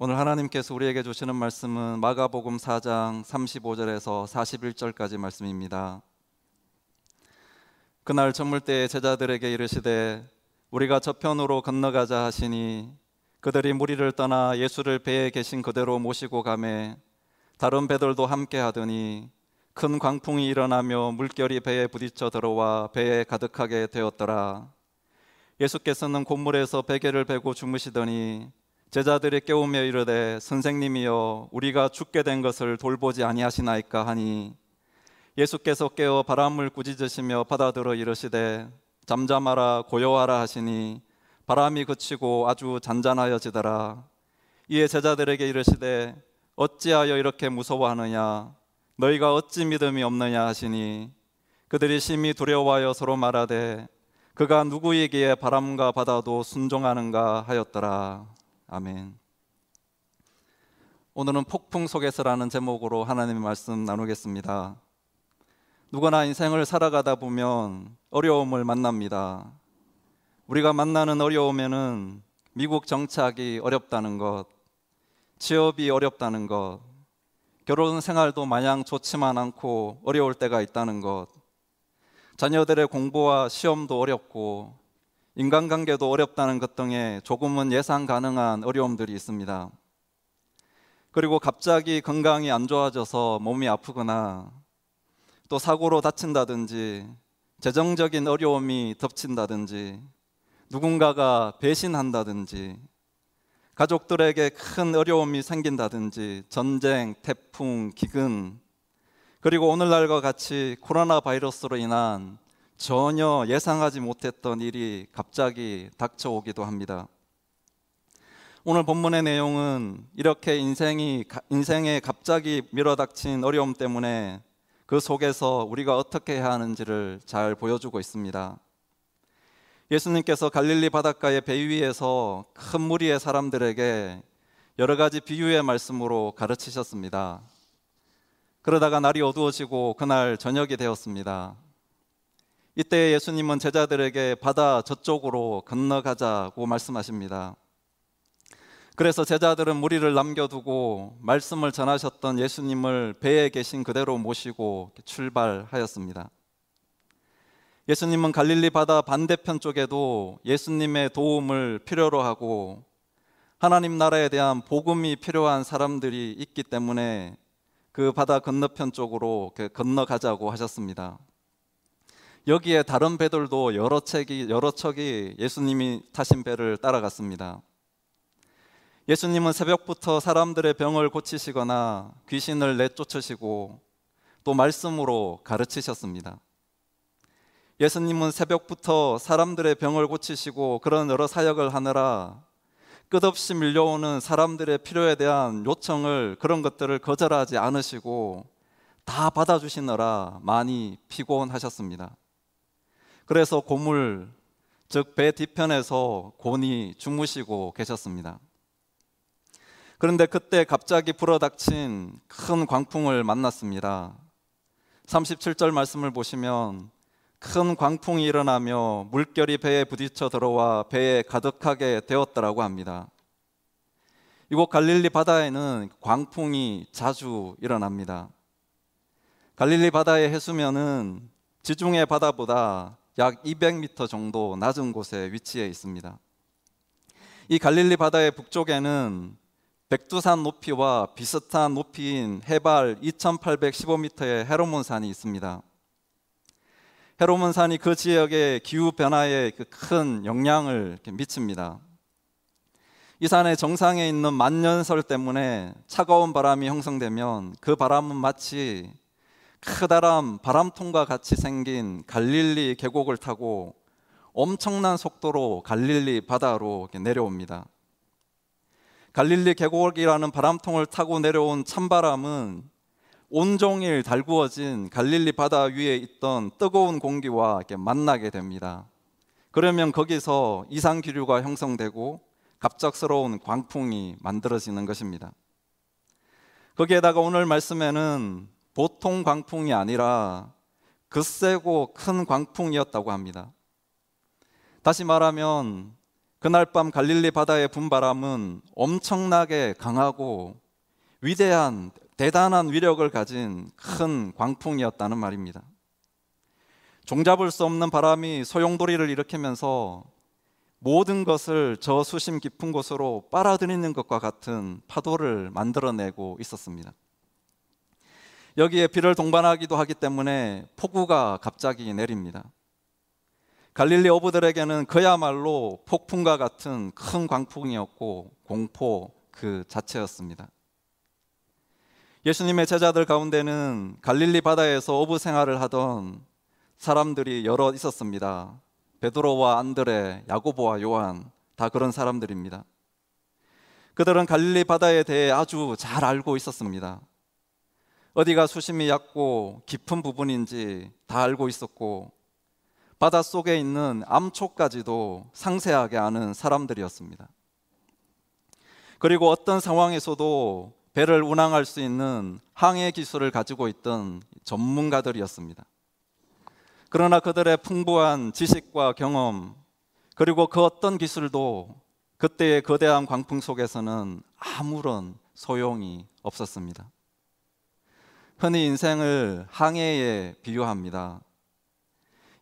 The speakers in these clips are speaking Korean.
오늘 하나님께서 우리에게 주시는 말씀은 마가복음 4장 35절에서 41절까지 말씀입니다. 그날 저물 때에 제자들에게 이르시되 우리가 저편으로 건너가자 하시니 그들이 무리를 떠나 예수를 배에 계신 그대로 모시고 가매 다른 배들도 함께 하더니 큰 광풍이 일어나며 물결이 배에 부딪혀 들어와 배에 가득하게 되었더라. 예수께서는 곤물에서 베개를 베고 주무시더니 제자들이 깨우며 이르되 선생님이여 우리가 죽게 된 것을 돌보지 아니하시나이까 하니? 예수께서 깨어 바람을 꾸짖으시며 받아들어 이르시되 잠잠하라 고요하라 하시니 바람이 그치고 아주 잔잔하여지더라. 이에 제자들에게 이르시되 어찌하여 이렇게 무서워하느냐? 너희가 어찌 믿음이 없느냐 하시니? 그들이 심히 두려워하여 서로 말하되 그가 누구에게 바람과 바다도 순종하는가 하였더라 아멘. 오늘은 폭풍 속에서라는 제목으로 하나님의 말씀 나누겠습니다. 누구나 인생을 살아가다 보면 어려움을 만납니다. 우리가 만나는 어려움에는 미국 정착이 어렵다는 것, 취업이 어렵다는 것, 결혼 생활도 마냥 좋지만 않고 어려울 때가 있다는 것, 자녀들의 공부와 시험도 어렵고 인간관계도 어렵다는 것 등의 조금은 예상 가능한 어려움들이 있습니다. 그리고 갑자기 건강이 안 좋아져서 몸이 아프거나 또 사고로 다친다든지 재정적인 어려움이 덮친다든지 누군가가 배신한다든지 가족들에게 큰 어려움이 생긴다든지 전쟁, 태풍, 기근 그리고 오늘날과 같이 코로나 바이러스로 인한 전혀 예상하지 못했던 일이 갑자기 닥쳐오기도 합니다. 오늘 본문의 내용은 이렇게 인생이 인생에 갑자기 밀어닥친 어려움 때문에 그 속에서 우리가 어떻게 해야 하는지를 잘 보여주고 있습니다. 예수님께서 갈릴리 바닷가의 배 위에서 큰 무리의 사람들에게 여러 가지 비유의 말씀으로 가르치셨습니다. 그러다가 날이 어두워지고 그날 저녁이 되었습니다. 이때 예수님은 제자들에게 바다 저쪽으로 건너가자고 말씀하십니다. 그래서 제자들은 무리를 남겨두고 말씀을 전하셨던 예수님을 배에 계신 그대로 모시고 출발하였습니다. 예수님은 갈릴리 바다 반대편 쪽에도 예수님의 도움을 필요로 하고 하나님 나라에 대한 복음이 필요한 사람들이 있기 때문에 그 바다 건너편 쪽으로 건너가자고 하셨습니다. 여기에 다른 배들도 여러 척이 여러 척이 예수님이 타신 배를 따라갔습니다. 예수님은 새벽부터 사람들의 병을 고치시거나 귀신을 내쫓으시고 또 말씀으로 가르치셨습니다. 예수님은 새벽부터 사람들의 병을 고치시고 그런 여러 사역을 하느라 끝없이 밀려오는 사람들의 필요에 대한 요청을 그런 것들을 거절하지 않으시고 다 받아주시느라 많이 피곤하셨습니다. 그래서 고물 즉 배 뒤편에서 곤이 주무시고 계셨습니다. 그런데 그때 갑자기 불어닥친 큰 광풍을 만났습니다. 37절 말씀을 보시면 큰 광풍이 일어나며 물결이 배에 부딪혀 들어와 배에 가득하게 되었더라고 합니다. 이곳 갈릴리 바다에는 광풍이 자주 일어납니다. 갈릴리 바다의 해수면은 지중해 바다보다 약 200m 정도 낮은 곳에 위치해 있습니다. 이 갈릴리 바다의 북쪽에는 백두산 높이와 비슷한 높이인 해발 2815m의 헤로몬산이 있습니다. 헤로몬산이 그 지역의 기후 변화에 그큰 영향을 미칩니다. 이 산의 정상에 있는 만년설 때문에 차가운 바람이 형성되면 그 바람은 마치 크다란 바람통과 같이 생긴 갈릴리 계곡을 타고 엄청난 속도로 갈릴리 바다로 내려옵니다. 갈릴리 계곡이라는 바람통을 타고 내려온 찬바람은 온종일 달구어진 갈릴리 바다 위에 있던 뜨거운 공기와 만나게 됩니다. 그러면 거기서 이상 기류가 형성되고 갑작스러운 광풍이 만들어지는 것입니다. 거기에다가 오늘 말씀에는 보통 광풍이 아니라 그 세고 큰 광풍이었다고 합니다. 다시 말하면 그날 밤 갈릴리 바다의 분바람은 엄청나게 강하고 위대한 대단한 위력을 가진 큰 광풍이었다는 말입니다. 종잡을 수 없는 바람이 소용돌이를 일으키면서 모든 것을 저 수심 깊은 곳으로 빨아들이는 것과 같은 파도를 만들어내고 있었습니다. 여기에 비를 동반하기도 하기 때문에 폭우가 갑자기 내립니다. 갈릴리 어부들에게는 그야말로 폭풍과 같은 큰 광풍이었고 공포 그 자체였습니다. 예수님의 제자들 가운데는 갈릴리 바다에서 어부 생활을 하던 사람들이 여러 있었습니다. 베드로와 안드레, 야고보와 요한 다 그런 사람들입니다. 그들은 갈릴리 바다에 대해 아주 잘 알고 있었습니다. 어디가 수심이 얕고 깊은 부분인지 다 알고 있었고 바다 속에 있는 암초까지도 상세하게 아는 사람들이었습니다. 그리고 어떤 상황에서도 배를 운항할 수 있는 항해 기술을 가지고 있던 전문가들이었습니다. 그러나 그들의 풍부한 지식과 경험 그리고 그 어떤 기술도 그때의 거대한 광풍 속에서는 아무런 소용이 없었습니다. 흔히 인생을 항해에 비유합니다.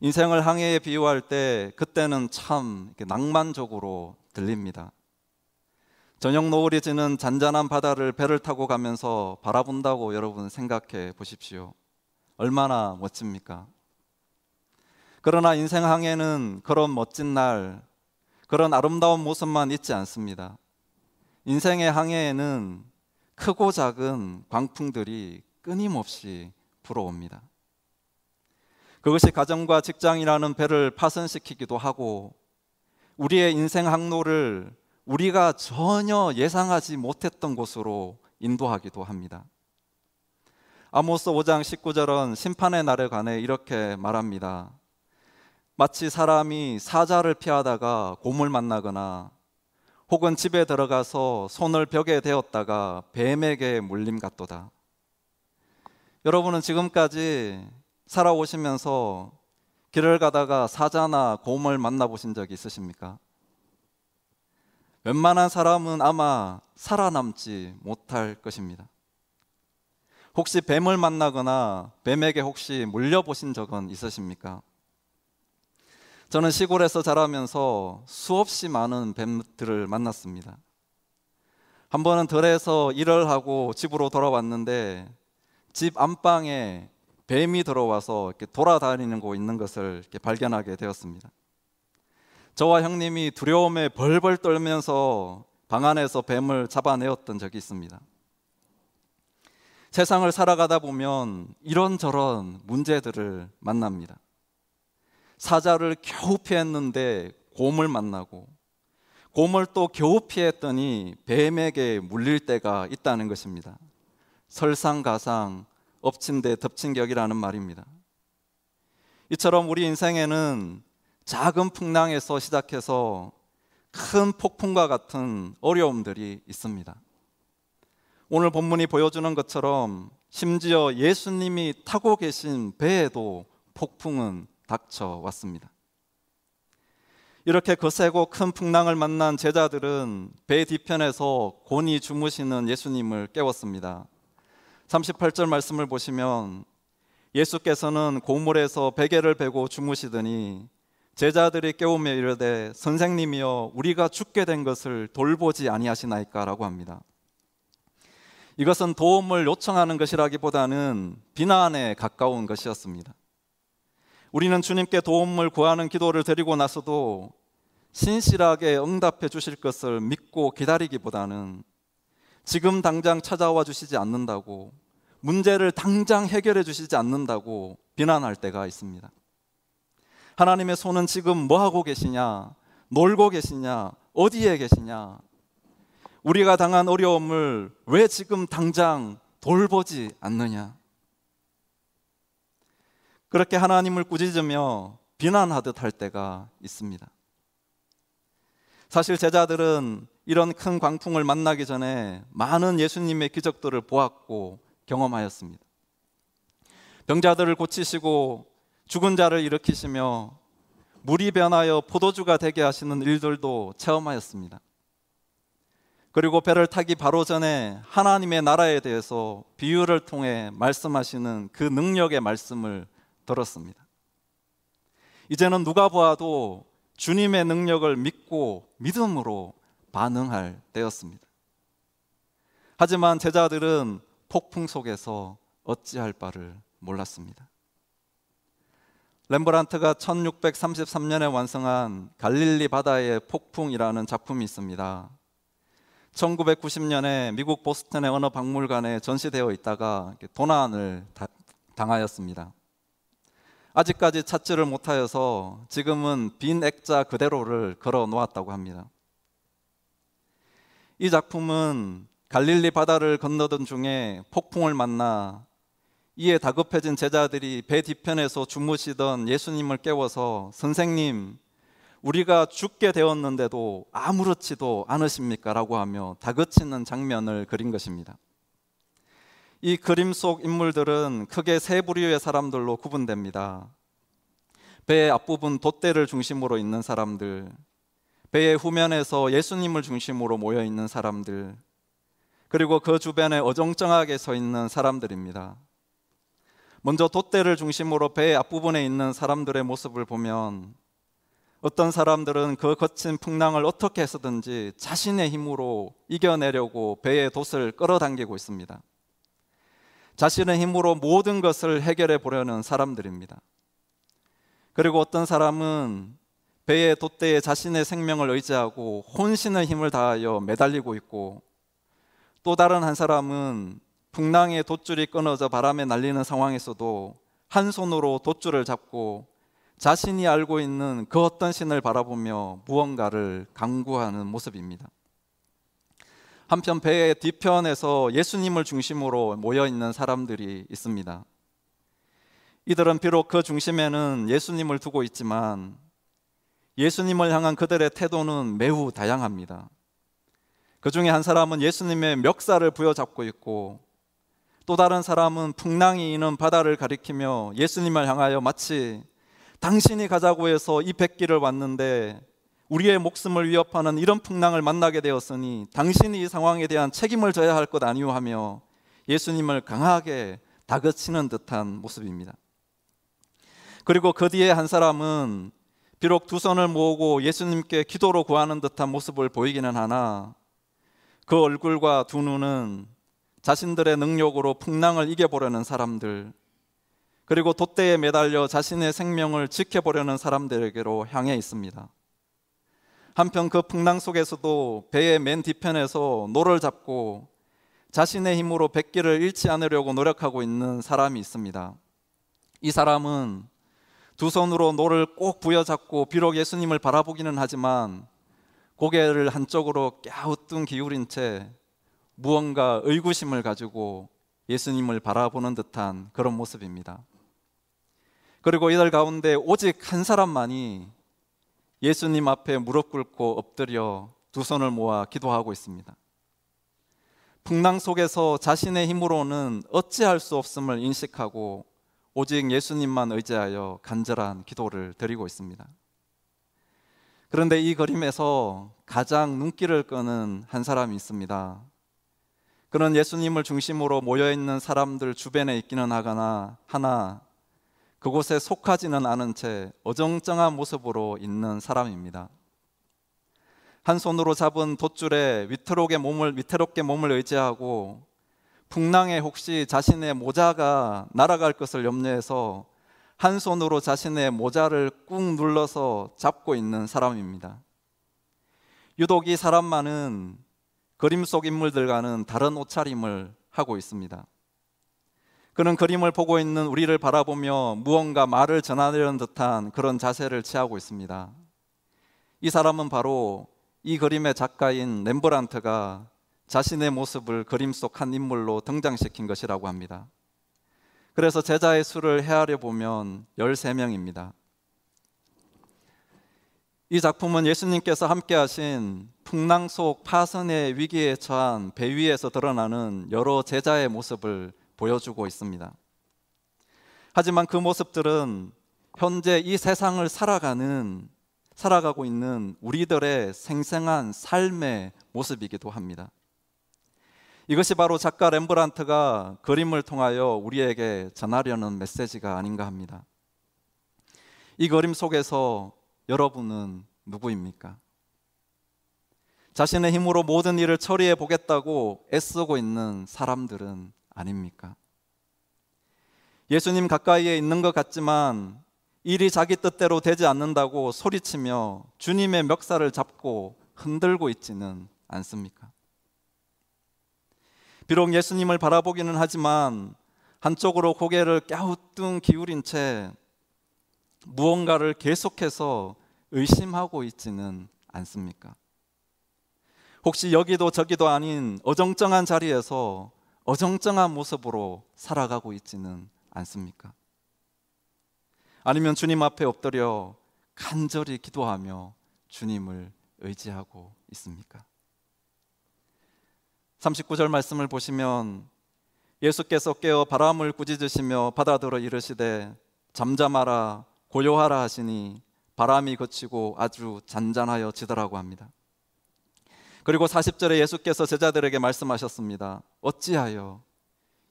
인생을 항해에 비유할 때 그때는 참 낭만적으로 들립니다. 저녁 노을이 지는 잔잔한 바다를 배를 타고 가면서 바라본다고 여러분 생각해 보십시오. 얼마나 멋집니까? 그러나 인생 항해는 그런 멋진 날, 그런 아름다운 모습만 있지 않습니다. 인생의 항해에는 크고 작은 광풍들이 끊임없이 불어옵니다. 그것이 가정과 직장이라는 배를 파손시키기도 하고 우리의 인생 항로를 우리가 전혀 예상하지 못했던 곳으로 인도하기도 합니다. 아모스 5장 19절은 심판의 날에 관해 이렇게 말합니다. 마치 사람이 사자를 피하다가 곰을 만나거나 혹은 집에 들어가서 손을 벽에 대었다가 뱀에게 물림 같도다. 여러분은 지금까지 살아오시면서 길을 가다가 사자나 곰을 만나보신 적 있으십니까? 웬만한 사람은 아마 살아남지 못할 것입니다. 혹시 뱀을 만나거나 뱀에게 혹시 물려보신 적은 있으십니까? 저는 시골에서 자라면서 수없이 많은 뱀들을 만났습니다. 한 번은 들에서 일을 하고 집으로 돌아왔는데 집 안방에 뱀이 들어와서 이렇게 돌아다니는 거 있는 것을 이렇게 발견하게 되었습니다. 저와 형님이 두려움에 벌벌 떨면서 방 안에서 뱀을 잡아내었던 적이 있습니다. 세상을 살아가다 보면 이런저런 문제들을 만납니다. 사자를 겨우 피했는데 곰을 만나고 곰을 또 겨우 피했더니 뱀에게 물릴 때가 있다는 것입니다. 설상가상 엎친 데 덮친 격이라는 말입니다. 이처럼 우리 인생에는 작은 풍랑에서 시작해서 큰 폭풍과 같은 어려움들이 있습니다. 오늘 본문이 보여주는 것처럼 심지어 예수님이 타고 계신 배에도 폭풍은 닥쳐왔습니다. 이렇게 거세고 큰 풍랑을 만난 제자들은 배 뒤편에서 곤히 주무시는 예수님을 깨웠습니다. 38절 말씀을 보시면 예수께서는 고물에서 베개를 베고 주무시더니 제자들이 깨우며 이르되 선생님이여 우리가 죽게 된 것을 돌보지 아니하시나이까라고 합니다. 이것은 도움을 요청하는 것이라기보다는 비난에 가까운 것이었습니다. 우리는 주님께 도움을 구하는 기도를 드리고 나서도 신실하게 응답해 주실 것을 믿고 기다리기보다는 지금 당장 찾아와 주시지 않는다고 문제를 당장 해결해 주시지 않는다고 비난할 때가 있습니다. 하나님의 손은 지금 뭐 하고 계시냐? 놀고 계시냐? 어디에 계시냐? 우리가 당한 어려움을 왜 지금 당장 돌보지 않느냐? 그렇게 하나님을 꾸짖으며 비난하듯 할 때가 있습니다. 사실 제자들은 이런 큰 광풍을 만나기 전에 많은 예수님의 기적들을 보았고 경험하였습니다. 병자들을 고치시고 죽은 자를 일으키시며 물이 변하여 포도주가 되게 하시는 일들도 체험하였습니다. 그리고 배를 타기 바로 전에 하나님의 나라에 대해서 비유를 통해 말씀하시는 그 능력의 말씀을 들었습니다. 이제는 누가 보아도 주님의 능력을 믿고 믿음으로 반응할 때였습니다. 하지만 제자들은 폭풍 속에서 어찌할 바를 몰랐습니다. 렘브란트가 1633년에 완성한 갈릴리 바다의 폭풍이라는 작품이 있습니다. 1990년에 미국 보스턴의 어느 박물관에 전시되어 있다가 도난을 당하였습니다. 아직까지 찾지를 못하여서 지금은 빈 액자 그대로를 걸어 놓았다고 합니다. 이 작품은 갈릴리 바다를 건너던 중에 폭풍을 만나 이에 다급해진 제자들이 배 뒤편에서 주무시던 예수님을 깨워서 선생님, 우리가 죽게 되었는데도 아무렇지도 않으십니까? 라고 하며 다그치는 장면을 그린 것입니다. 이 그림 속 인물들은 크게 세 부류의 사람들로 구분됩니다. 배의 앞부분 돛대를 중심으로 있는 사람들, 배의 후면에서 예수님을 중심으로 모여 있는 사람들, 그리고 그 주변에 어정쩡하게 서 있는 사람들입니다. 먼저 돛대를 중심으로 배의 앞부분에 있는 사람들의 모습을 보면 어떤 사람들은 그 거친 풍랑을 어떻게 해서든지 자신의 힘으로 이겨내려고 배의 돛을 끌어당기고 있습니다. 자신의 힘으로 모든 것을 해결해 보려는 사람들입니다. 그리고 어떤 사람은 배의 돛대에 자신의 생명을 의지하고 혼신의 힘을 다하여 매달리고 있고 또 다른 한 사람은 풍랑의 돛줄이 끊어져 바람에 날리는 상황에서도 한 손으로 돛줄을 잡고 자신이 알고 있는 그 어떤 신을 바라보며 무언가를 강구하는 모습입니다. 한편 배의 뒤편에서 예수님을 중심으로 모여 있는 사람들이 있습니다. 이들은 비록 그 중심에는 예수님을 두고 있지만 예수님을 향한 그들의 태도는 매우 다양합니다. 그 중에 한 사람은 예수님의 멱살을 부여잡고 있고 또 다른 사람은 풍랑이 이는 바다를 가리키며 예수님을 향하여 마치 당신이 가자고 해서 이 백길을 왔는데 우리의 목숨을 위협하는 이런 풍랑을 만나게 되었으니 당신이 이 상황에 대한 책임을 져야 할 것 아니오 하며 예수님을 강하게 다그치는 듯한 모습입니다. 그리고 그 뒤에 한 사람은 비록 두 손을 모으고 예수님께 기도로 구하는 듯한 모습을 보이기는 하나 그 얼굴과 두 눈은 자신들의 능력으로 풍랑을 이겨보려는 사람들, 그리고 돛대에 매달려 자신의 생명을 지켜보려는 사람들에게로 향해 있습니다. 한편 그 풍랑 속에서도 배의 맨 뒤편에서 노를 잡고 자신의 힘으로 백기를 잃지 않으려고 노력하고 있는 사람이 있습니다. 이 사람은 두 손으로 노를 꼭 부여잡고 비록 예수님을 바라보기는 하지만 고개를 한쪽으로 갸우뚱 기울인 채 무언가 의구심을 가지고 예수님을 바라보는 듯한 그런 모습입니다. 그리고 이들 가운데 오직 한 사람만이 예수님 앞에 무릎 꿇고 엎드려 두 손을 모아 기도하고 있습니다. 풍랑 속에서 자신의 힘으로는 어찌할 수 없음을 인식하고 오직 예수님만 의지하여 간절한 기도를 드리고 있습니다. 그런데 이 그림에서 가장 눈길을 끄는 한 사람이 있습니다. 그런 예수님을 중심으로 모여 있는 사람들 주변에 있기는 하거나 하나 그곳에 속하지는 않은 채 어정쩡한 모습으로 있는 사람입니다. 한 손으로 잡은 돛줄에 위태롭게 몸을 위태롭게 몸을 의지하고 풍랑에 혹시 자신의 모자가 날아갈 것을 염려해서 한 손으로 자신의 모자를 꾹 눌러서 잡고 있는 사람입니다. 유독 이 사람만은 그림 속 인물들과는 다른 옷차림을 하고 있습니다. 그는 그림을 보고 있는 우리를 바라보며 무언가 말을 전하려는 듯한 그런 자세를 취하고 있습니다. 이 사람은 바로 이 그림의 작가인 렘브란트가 자신의 모습을 그림 속 한 인물로 등장시킨 것이라고 합니다. 그래서 제자의 수를 헤아려 보면 13명입니다. 이 작품은 예수님께서 함께 하신 풍랑 속 파선의 위기에 처한 배 위에서 드러나는 여러 제자의 모습을 보여주고 있습니다. 하지만 그 모습들은 현재 이 세상을 살아가는 살아가고 있는 우리들의 생생한 삶의 모습이기도 합니다. 이것이 바로 작가 렘브란트가 그림을 통하여 우리에게 전하려는 메시지가 아닌가 합니다. 이 그림 속에서 여러분은 누구입니까? 자신의 힘으로 모든 일을 처리해 보겠다고 애쓰고 있는 사람들은 아닙니까? 예수님 가까이에 있는 것 같지만 일이 자기 뜻대로 되지 않는다고 소리치며 주님의 멱살을 잡고 흔들고 있지는 않습니까? 비록 예수님을 바라보기는 하지만 한쪽으로 고개를 갸우뚱 기울인 채 무언가를 계속해서 의심하고 있지는 않습니까? 혹시 여기도 저기도 아닌 어정쩡한 자리에서 어정쩡한 모습으로 살아가고 있지는 않습니까? 아니면 주님 앞에 엎드려 간절히 기도하며 주님을 의지하고 있습니까? 39절 말씀을 보시면 예수께서 깨어 바람을 꾸짖으시며 바다들어 이르시되 잠잠하라 고요하라 하시니 바람이 그치고 아주 잔잔하여 지더라고 합니다. 그리고 40절에 예수께서 제자들에게 말씀하셨습니다. 어찌하여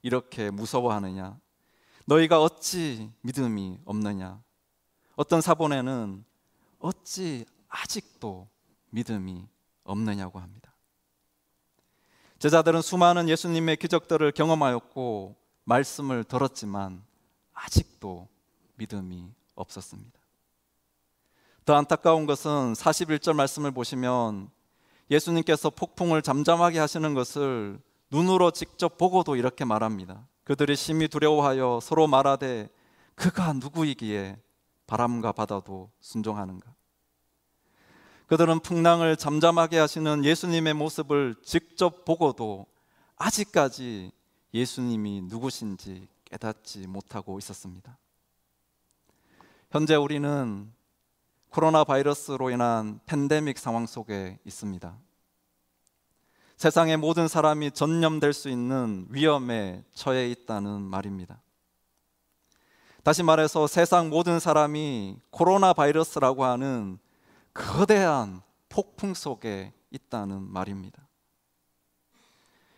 이렇게 무서워하느냐? 너희가 어찌 믿음이 없느냐? 어떤 사본에는 어찌 아직도 믿음이 없느냐고 합니다. 제자들은 수많은 예수님의 기적들을 경험하였고 말씀을 들었지만 아직도 믿음이 없었습니다. 더 안타까운 것은 41절 말씀을 보시면 예수님께서 폭풍을 잠잠하게 하시는 것을 눈으로 직접 보고도 이렇게 말합니다. 그들이 심히 두려워하여 서로 말하되 그가 누구이기에 바람과 바다도 순종하는가? 그들은 풍랑을 잠잠하게 하시는 예수님의 모습을 직접 보고도 아직까지 예수님이 누구신지 깨닫지 못하고 있었습니다. 현재 우리는 코로나 바이러스로 인한 팬데믹 상황 속에 있습니다. 세상의 모든 사람이 전염될 수 있는 위험에 처해 있다는 말입니다. 다시 말해서 세상 모든 사람이 코로나 바이러스라고 하는 거대한 폭풍 속에 있다는 말입니다.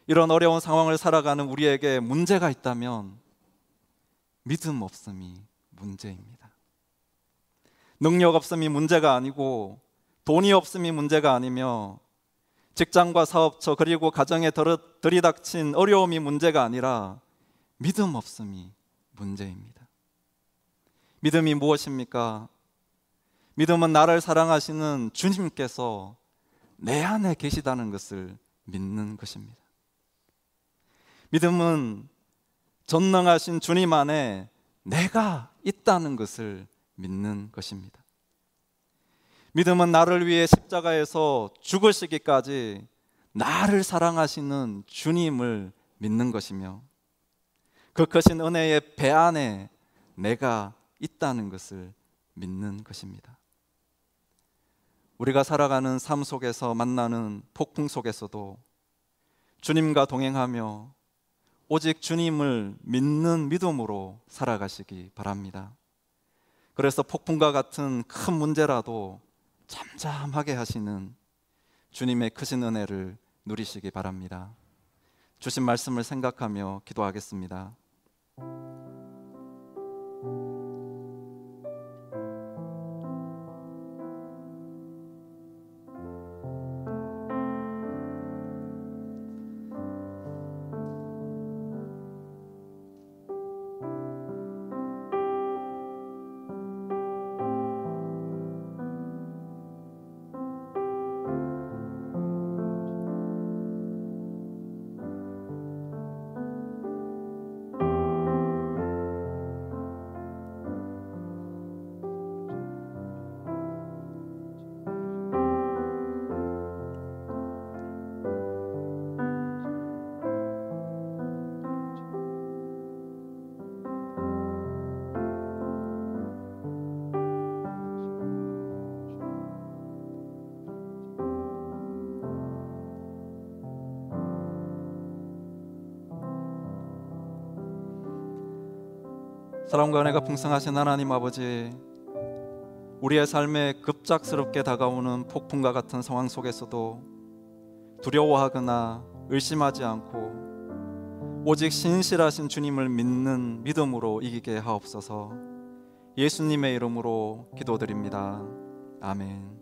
이런 어려운 상황을 살아가는 우리에게 문제가 있다면 믿음 없음이 문제입니다. 능력 없음이 문제가 아니고 돈이 없음이 문제가 아니며 직장과 사업처 그리고 가정에 들이닥친 어려움이 문제가 아니라 믿음 없음이 문제입니다. 믿음이 무엇입니까? 믿음은 나를 사랑하시는 주님께서 내 안에 계시다는 것을 믿는 것입니다. 믿음은 전능하신 주님 안에 내가 있다는 것을 믿는 것입니다. 믿음은 나를 위해 십자가에서 죽으시기까지 나를 사랑하시는 주님을 믿는 것이며 그 크신 은혜의 배 안에 내가 있다는 것을 믿는 것입니다. 우리가 살아가는 삶 속에서 만나는 폭풍 속에서도 주님과 동행하며 오직 주님을 믿는 믿음으로 살아가시기 바랍니다. 그래서 폭풍과 같은 큰 문제라도 잠잠하게 하시는 주님의 크신 은혜를 누리시기 바랍니다. 주신 말씀을 생각하며 기도하겠습니다. 사랑과 은혜가 풍성하신 하나님 아버지 우리의 삶에 급작스럽게 다가오는 폭풍과 같은 상황 속에서도 두려워하거나 의심하지 않고 오직 신실하신 주님을 믿는 믿음으로 이기게 하옵소서 예수님의 이름으로 기도드립니다. 아멘.